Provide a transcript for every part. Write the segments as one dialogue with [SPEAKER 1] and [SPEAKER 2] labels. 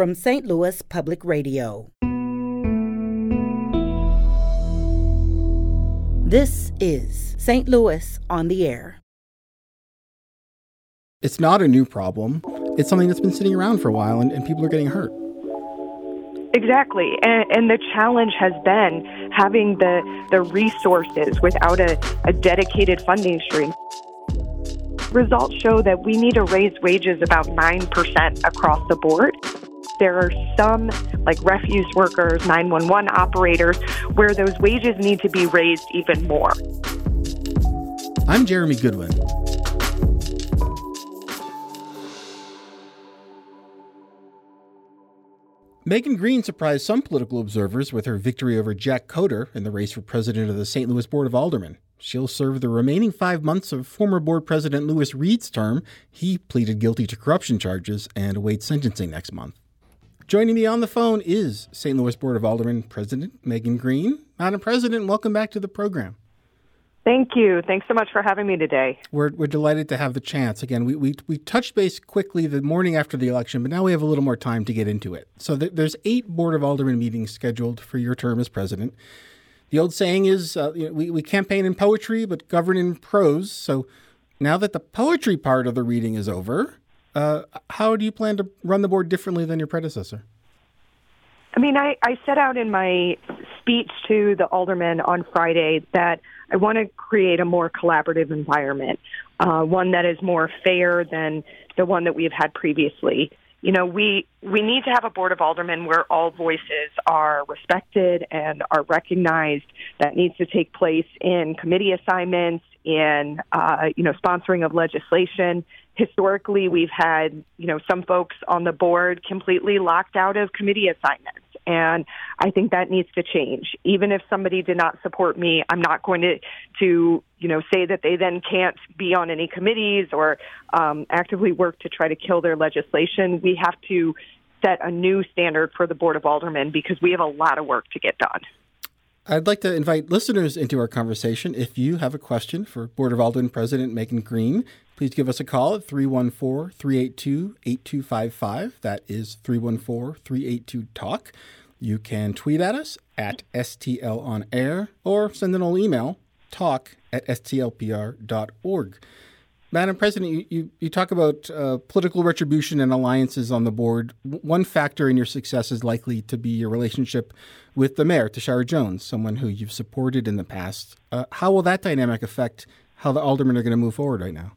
[SPEAKER 1] from St. Louis Public Radio. This is St. Louis on the Air.
[SPEAKER 2] It's not a new problem. It's something that's been sitting around for a while, and, and people are getting hurt.
[SPEAKER 3] Exactly, and, and, the challenge has been having the the resources without a, a dedicated funding stream. Results show that we need to raise wages about nine percent across the board. There are some, like refuse workers, 911 operators, where those wages need to be raised even more.
[SPEAKER 2] I'm Jeremy Goodwin. Megan Green surprised some political observers with her victory over Jack Coatar in the race for president of the St. Louis Board of Aldermen. She'll serve the remaining five months of former board president Lewis Reed's term. He pleaded guilty to corruption charges and awaits sentencing next month. Joining me on the phone is St. Louis Board of Aldermen President Megan Green. Madam President, welcome back to the program.
[SPEAKER 3] Thank you. Thanks so much for having me today.
[SPEAKER 2] We're, we're delighted to have the chance. Again, we, we, we touched base quickly the morning after the election, but now we have a little more time to get into it. So th- there's eight Board of Aldermen meetings scheduled for your term as president. The old saying is uh, you know, we, we campaign in poetry, but govern in prose. So now that the poetry part of the reading is over, uh, how do you plan to run the board differently than your predecessor?
[SPEAKER 3] I mean, I, I set out in my speech to the aldermen on Friday that I want to create a more collaborative environment, uh, one that is more fair than the one that we have had previously. You know, we we need to have a board of aldermen where all voices are respected and are recognized. That needs to take place in committee assignments, in uh, you know sponsoring of legislation. Historically, we've had you know some folks on the board completely locked out of committee assignments. And I think that needs to change. Even if somebody did not support me, I'm not going to, to you know, say that they then can't be on any committees or um, actively work to try to kill their legislation. We have to set a new standard for the Board of Aldermen because we have a lot of work to get done.
[SPEAKER 2] I'd like to invite listeners into our conversation. If you have a question for Board of Aldermen President Megan Green, please give us a call at 314 382 8255. That is 314 382 TALK. You can tweet at us at STL on air or send an old email, talk at stlpr.org. Madam President, you, you, you talk about uh, political retribution and alliances on the board. One factor in your success is likely to be your relationship with the mayor, Tishaura Jones, someone who you've supported in the past. Uh, how will that dynamic affect how the aldermen are going to move forward right now?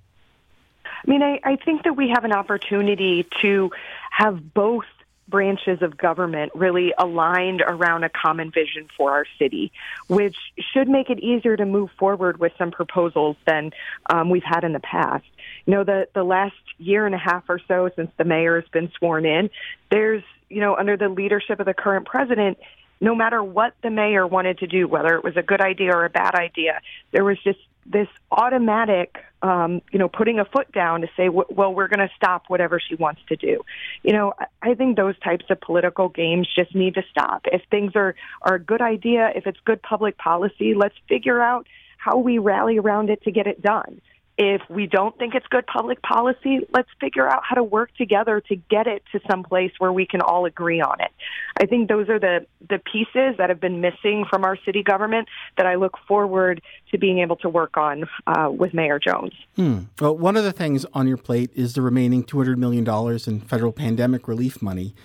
[SPEAKER 3] I mean, I, I think that we have an opportunity to have both branches of government really aligned around a common vision for our city, which should make it easier to move forward with some proposals than um, we've had in the past. You know, the, the last year and a half or so since the mayor has been sworn in, there's, you know, under the leadership of the current president, no matter what the mayor wanted to do, whether it was a good idea or a bad idea, there was just this automatic, um, you know, putting a foot down to say, well, we're going to stop whatever she wants to do. You know, I think those types of political games just need to stop. If things are, are a good idea, if it's good public policy, let's figure out how we rally around it to get it done. If we don't think it's good public policy, let's figure out how to work together to get it to some place where we can all agree on it. I think those are the, the pieces that have been missing from our city government that I look forward to being able to work on uh, with Mayor Jones.
[SPEAKER 2] Hmm. Well, one of the things on your plate is the remaining $200 million in federal pandemic relief money.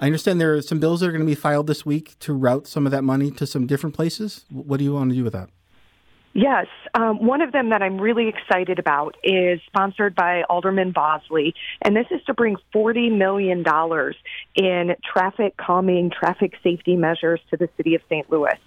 [SPEAKER 2] I understand there are some bills that are going to be filed this week to route some of that money to some different places. What do you want to do with that?
[SPEAKER 3] Yes. Um, one of them that I'm really excited about is sponsored by Alderman Bosley, and this is to bring $40 million in traffic calming, traffic safety measures to the city of St. Louis.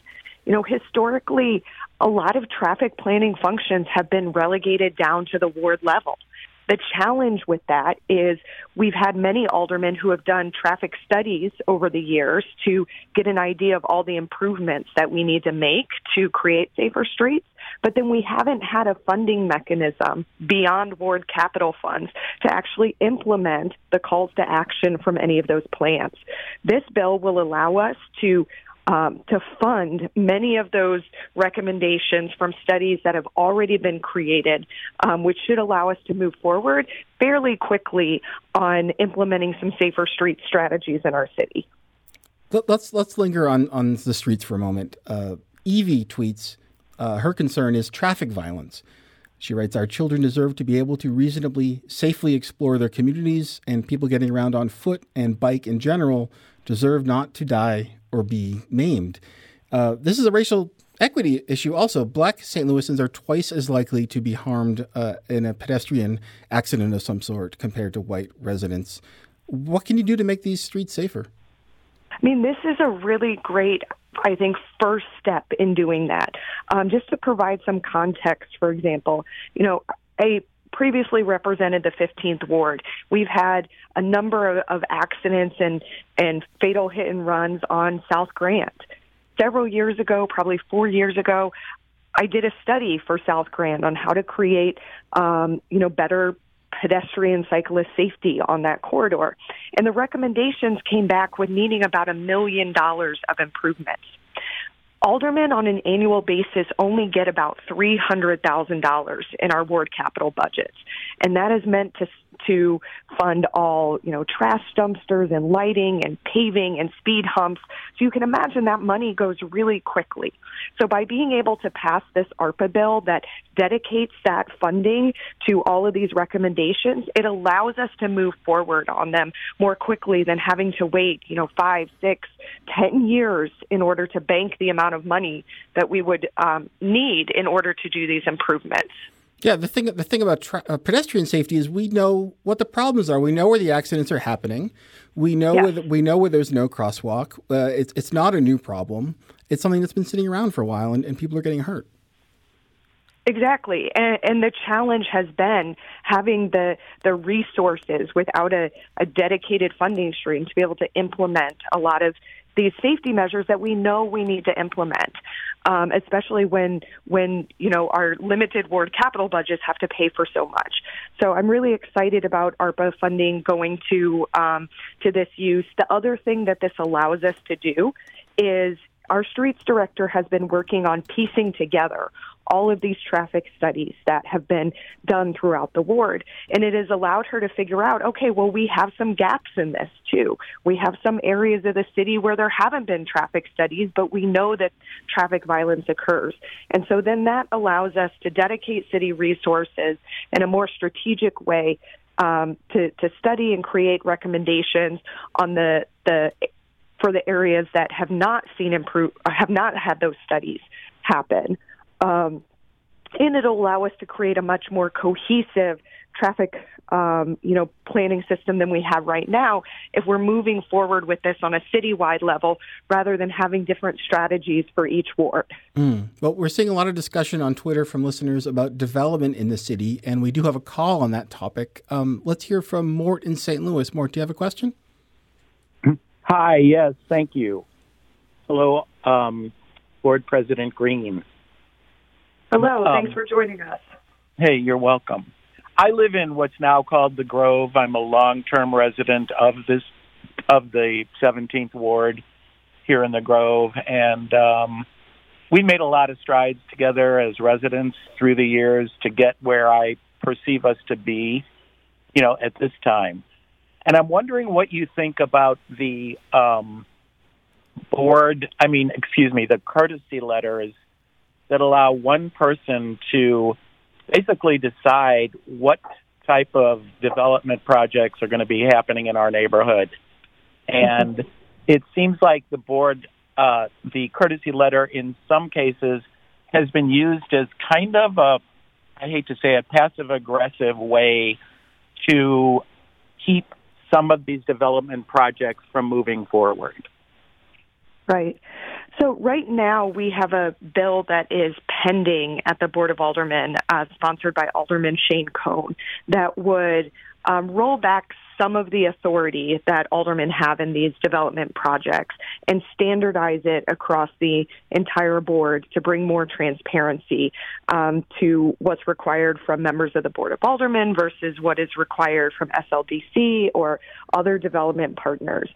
[SPEAKER 3] You know, historically, a lot of traffic planning functions have been relegated down to the ward level. The challenge with that is we've had many aldermen who have done traffic studies over the years to get an idea of all the improvements that we need to make to create safer streets. But then we haven't had a funding mechanism beyond ward capital funds to actually implement the calls to action from any of those plans. This bill will allow us to um, to fund many of those recommendations from studies that have already been created, um, which should allow us to move forward fairly quickly on implementing some safer street strategies in our city.
[SPEAKER 2] Let's let's linger on on the streets for a moment. Uh, Evie tweets uh, her concern is traffic violence. She writes, Our children deserve to be able to reasonably, safely explore their communities, and people getting around on foot and bike in general deserve not to die or be maimed. Uh, this is a racial equity issue also. Black St. Louisans are twice as likely to be harmed uh, in a pedestrian accident of some sort compared to white residents. What can you do to make these streets safer?
[SPEAKER 3] I mean, this is a really great I think, first step in doing that. Um, just to provide some context, for example, you know, I previously represented the 15th ward. We've had a number of, of accidents and, and fatal hit and runs on South Grant. Several years ago, probably four years ago, I did a study for South Grant on how to create, um, you know, better pedestrian cyclist safety on that corridor. And the recommendations came back with needing about a million dollars of improvements. Aldermen on an annual basis only get about $300,000 in our ward capital budgets. And that is meant to to fund all, you know, trash dumpsters and lighting and paving and speed humps. So you can imagine that money goes really quickly. So by being able to pass this ARPA bill that dedicates that funding to all of these recommendations, it allows us to move forward on them more quickly than having to wait, you know, five, six, ten years in order to bank the amount of money that we would um, need in order to do these improvements.
[SPEAKER 2] Yeah, the thing the thing about tra- uh, pedestrian safety is we know what the problems are. We know where the accidents are happening. We know where we know where there's no crosswalk. Uh, it's it's not a new problem. It's something that's been sitting around for a while, and, and people are getting hurt.
[SPEAKER 3] Exactly, and, and, the challenge has been having the the resources without a, a dedicated funding stream to be able to implement a lot of these safety measures that we know we need to implement, um, especially when when you know our limited ward capital budgets have to pay for so much. So I'm really excited about ARPA funding going to um, to this use. The other thing that this allows us to do is our streets director has been working on piecing together all of these traffic studies that have been done throughout the ward. And it has allowed her to figure out, okay, well, we have some gaps in this too. We have some areas of the city where there haven't been traffic studies, but we know that traffic violence occurs. And so then that allows us to dedicate city resources in a more strategic way um, to, to study and create recommendations on the, the for the areas that have not seen improve have not had those studies happen. Um, and it'll allow us to create a much more cohesive traffic, um, you know, planning system than we have right now. If we're moving forward with this on a citywide level, rather than having different strategies for each ward.
[SPEAKER 2] Mm. Well, we're seeing a lot of discussion on Twitter from listeners about development in the city, and we do have a call on that topic. Um, let's hear from Mort in St. Louis. Mort, do you have a question?
[SPEAKER 4] Hi. Yes. Thank you. Hello, um, Board President Green.
[SPEAKER 3] Hello, um, thanks for joining us.
[SPEAKER 4] Hey, you're welcome. I live in what's now called the Grove. I'm a long-term resident of this of the 17th ward here in the Grove, and um, we made a lot of strides together as residents through the years to get where I perceive us to be, you know, at this time. And I'm wondering what you think about the um, board. I mean, excuse me, the courtesy letters that allow one person to basically decide what type of development projects are going to be happening in our neighborhood. And it seems like the board, uh, the courtesy letter in some cases has been used as kind of a, I hate to say it, passive aggressive way to keep some of these development projects from moving forward.
[SPEAKER 3] Right. So right now we have a bill that is pending at the Board of Aldermen, uh, sponsored by Alderman Shane Cohn, that would um, roll back some of the authority that aldermen have in these development projects and standardize it across the entire board to bring more transparency um, to what's required from members of the Board of Aldermen versus what is required from SLDC or other development partners.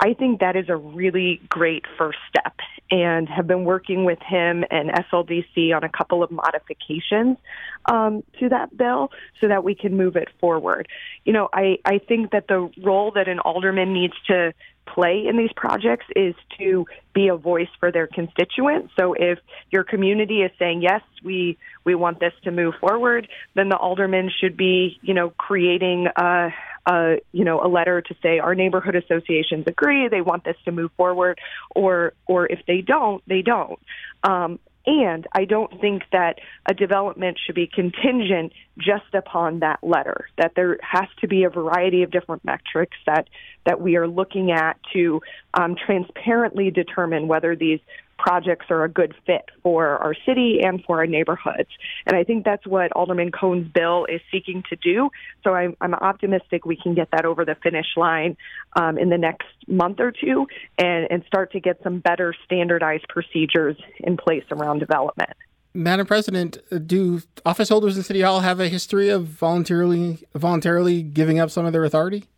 [SPEAKER 3] I think that is a really great first step and have been working with him and SLDC on a couple of modifications um, to that bill so that we can move it forward. You know, I, I think that the role that an alderman needs to play in these projects is to be a voice for their constituents. So if your community is saying yes, we we want this to move forward, then the alderman should be, you know, creating a, a you know a letter to say our neighborhood associations agree they want this to move forward, or or if they don't, they don't. Um, and I don't think that a development should be contingent just upon that letter, that there has to be a variety of different metrics that, that we are looking at to um, transparently determine whether these projects are a good fit for our city and for our neighborhoods. And I think that's what Alderman Cohn's bill is seeking to do. So I'm, I'm optimistic we can get that over the finish line um, in the next month or two and, and start to get some better standardized procedures in place around development.
[SPEAKER 2] Madam President, do office holders in City Hall have a history of voluntarily voluntarily giving up some of their authority?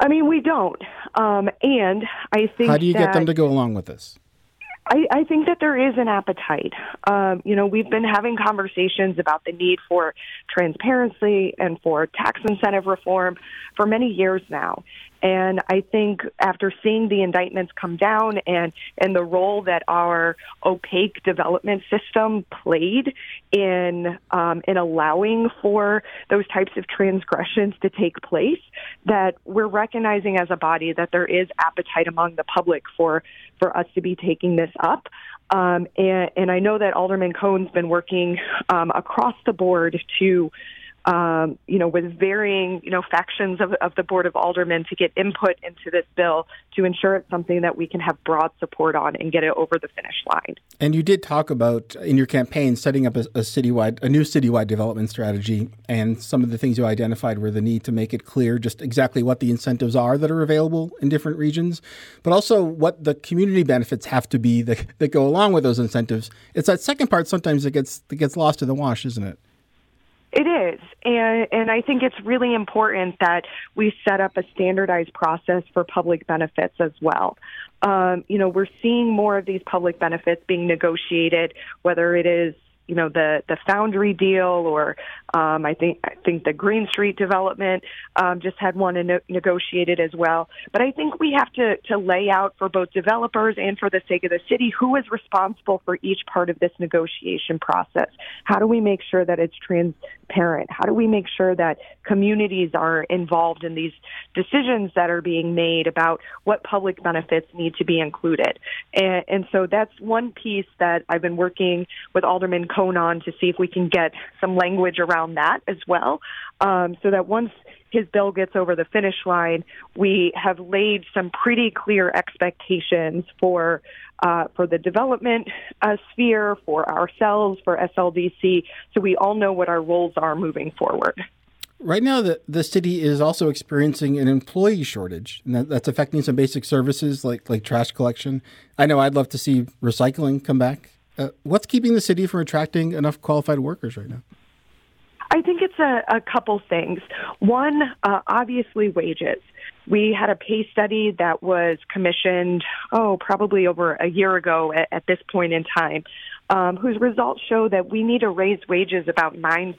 [SPEAKER 3] I mean, we don't. Um, and I think.
[SPEAKER 2] How do you
[SPEAKER 3] that,
[SPEAKER 2] get them to go along with this?
[SPEAKER 3] I, I think that there is an appetite. Um, you know, we've been having conversations about the need for transparency and for tax incentive reform for many years now. And I think after seeing the indictments come down and, and the role that our opaque development system played in um, in allowing for those types of transgressions to take place, that we're recognizing as a body that there is appetite among the public for for us to be taking this up. Um, and, and I know that Alderman Cohn's been working um, across the board to um, you know, with varying, you know, factions of, of the Board of Aldermen to get input into this bill to ensure it's something that we can have broad support on and get it over the finish line.
[SPEAKER 2] And you did talk about in your campaign setting up a, a citywide, a new citywide development strategy, and some of the things you identified were the need to make it clear just exactly what the incentives are that are available in different regions, but also what the community benefits have to be that, that go along with those incentives. It's that second part sometimes that gets that gets lost in the wash, isn't it?
[SPEAKER 3] It is. And, and I think it's really important that we set up a standardized process for public benefits as well. Um, you know, we're seeing more of these public benefits being negotiated, whether it is you know the the Foundry deal, or um, I think I think the Green Street development um, just had one ne- negotiated as well. But I think we have to to lay out for both developers and for the sake of the city who is responsible for each part of this negotiation process. How do we make sure that it's transparent? How do we make sure that communities are involved in these decisions that are being made about what public benefits need to be included? And, and so that's one piece that I've been working with Alderman Cohn on to see if we can get some language around that as well, um, so that once his bill gets over the finish line, we have laid some pretty clear expectations for uh, for the development uh, sphere, for ourselves, for SLDC, so we all know what our roles are moving forward.
[SPEAKER 2] Right now, the, the city is also experiencing an employee shortage, and that, that's affecting some basic services like like trash collection. I know I'd love to see recycling come back. Uh, what's keeping the city from attracting enough qualified workers right now?
[SPEAKER 3] I think it's a, a couple things. One, uh, obviously, wages. We had a pay study that was commissioned, oh, probably over a year ago at, at this point in time, um, whose results show that we need to raise wages about 9%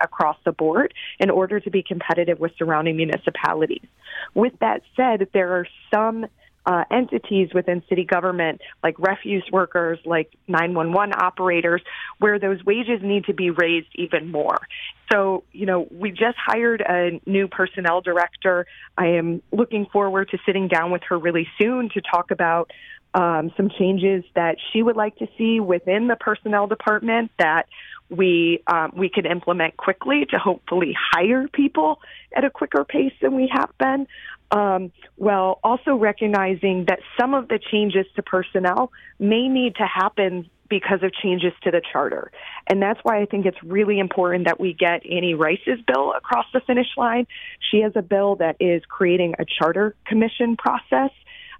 [SPEAKER 3] across the board in order to be competitive with surrounding municipalities. With that said, there are some uh, entities within city government, like refuse workers, like 911 operators, where those wages need to be raised even more. So, you know, we just hired a new personnel director. I am looking forward to sitting down with her really soon to talk about um, some changes that she would like to see within the personnel department that we um, we could implement quickly to hopefully hire people at a quicker pace than we have been. Um, well, also recognizing that some of the changes to personnel may need to happen because of changes to the charter. And that's why I think it's really important that we get Annie Rice's bill across the finish line. She has a bill that is creating a charter commission process.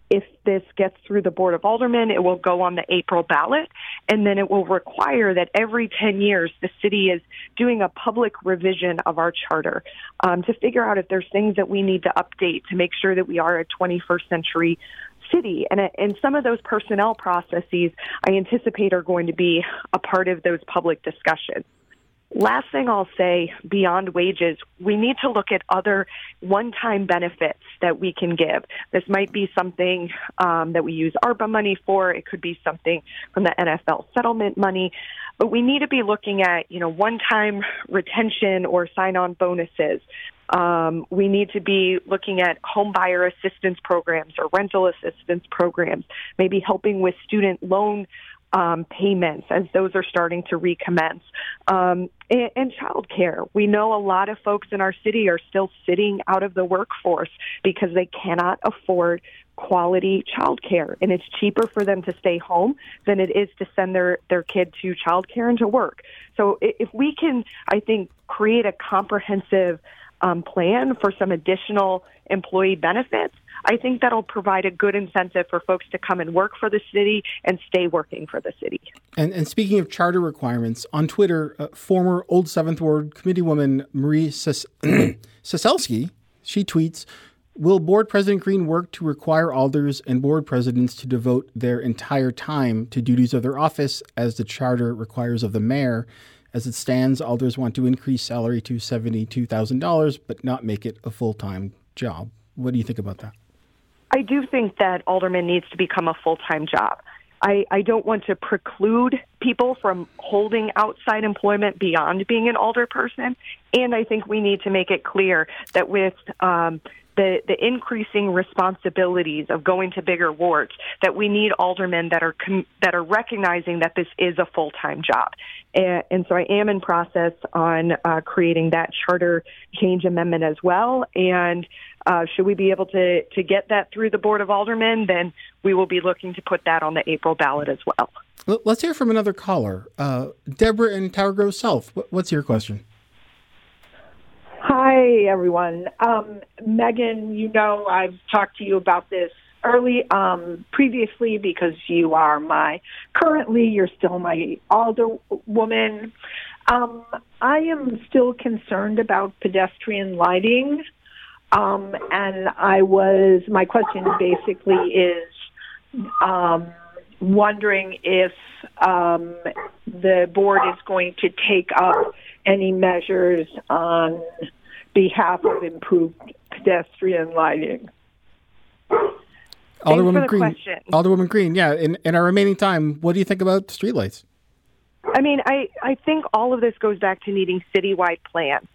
[SPEAKER 3] If this gets through the Board of Aldermen, it will go on the April ballot, and then it will require that every 10 years the city is doing a public revision of our charter um, to figure out if there's things that we need to update to make sure that we are a 21st century city. And, and some of those personnel processes I anticipate are going to be a part of those public discussions. Last thing I'll say beyond wages, we need to look at other one time benefits that we can give. This might be something um, that we use ARPA money for, it could be something from the NFL settlement money. But we need to be looking at, you know, one time retention or sign on bonuses. Um, we need to be looking at home buyer assistance programs or rental assistance programs, maybe helping with student loan um, payments as those are starting to recommence. Um, and, and childcare. We know a lot of folks in our city are still sitting out of the workforce because they cannot afford quality childcare, and it's cheaper for them to stay home than it is to send their their kid to childcare and to work. So if we can, I think, create a comprehensive um, plan for some additional employee benefits, I think that'll provide a good incentive for folks to come and work for the city and stay working for the city.
[SPEAKER 2] And, and speaking of charter requirements, on Twitter, uh, former Old Seventh Ward Committeewoman Marie Ceselski, she tweets, Will Board President Green work to require alders and board presidents to devote their entire time to duties of their office as the charter requires of the mayor? As it stands, alders want to increase salary to $72,000 but not make it a full time job. What do you think about that?
[SPEAKER 3] I do think that alderman needs to become a full time job. I, I don't want to preclude people from holding outside employment beyond being an alder person. And I think we need to make it clear that with um, the, the increasing responsibilities of going to bigger wards that we need aldermen that are com- that are recognizing that this is a full time job, and, and, so I am in process on uh, creating that charter change amendment as well. And uh, should we be able to to get that through the board of aldermen, then we will be looking to put that on the April ballot as well.
[SPEAKER 2] Let's hear from another caller, uh, Deborah in Tower Grove South. What's your question?
[SPEAKER 5] Hi, everyone. Um, Megan, you know I've talked to you about this early um, previously because you are my currently you're still my alder woman. Um, I am still concerned about pedestrian lighting, um, and I was my question basically is um, wondering if um, the board is going to take up any measures on behalf of improved pedestrian lighting.
[SPEAKER 2] Alderwoman Green. Question. Alderwoman Green, yeah. In, in our remaining time, what do you think about streetlights?
[SPEAKER 3] I mean, I, I think all of this goes back to needing citywide plans.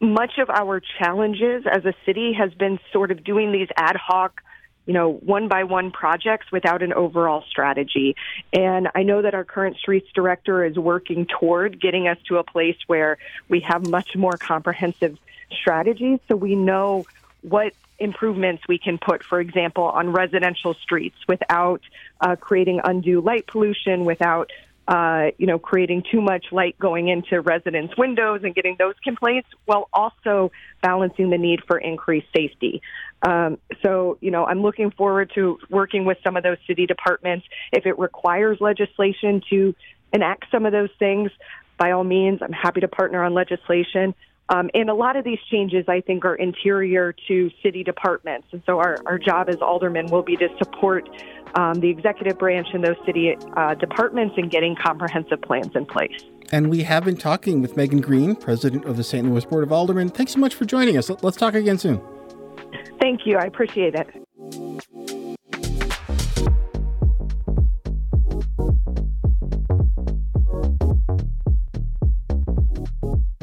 [SPEAKER 3] Much of our challenges as a city has been sort of doing these ad hoc you know, one by one projects without an overall strategy. And I know that our current streets director is working toward getting us to a place where we have much more comprehensive strategies so we know what improvements we can put, for example, on residential streets without uh, creating undue light pollution, without uh, you know, creating too much light going into residents' windows and getting those complaints, while also balancing the need for increased safety. Um, so, you know, I'm looking forward to working with some of those city departments. If it requires legislation to enact some of those things, by all means, I'm happy to partner on legislation. Um, and a lot of these changes, I think, are interior to city departments. And so our, our job as aldermen will be to support um, the executive branch and those city uh, departments in getting comprehensive plans in place.
[SPEAKER 2] And we have been talking with Megan Green, president of the St. Louis Board of Aldermen. Thanks so much for joining us. Let's talk again soon.
[SPEAKER 3] Thank you. I appreciate it.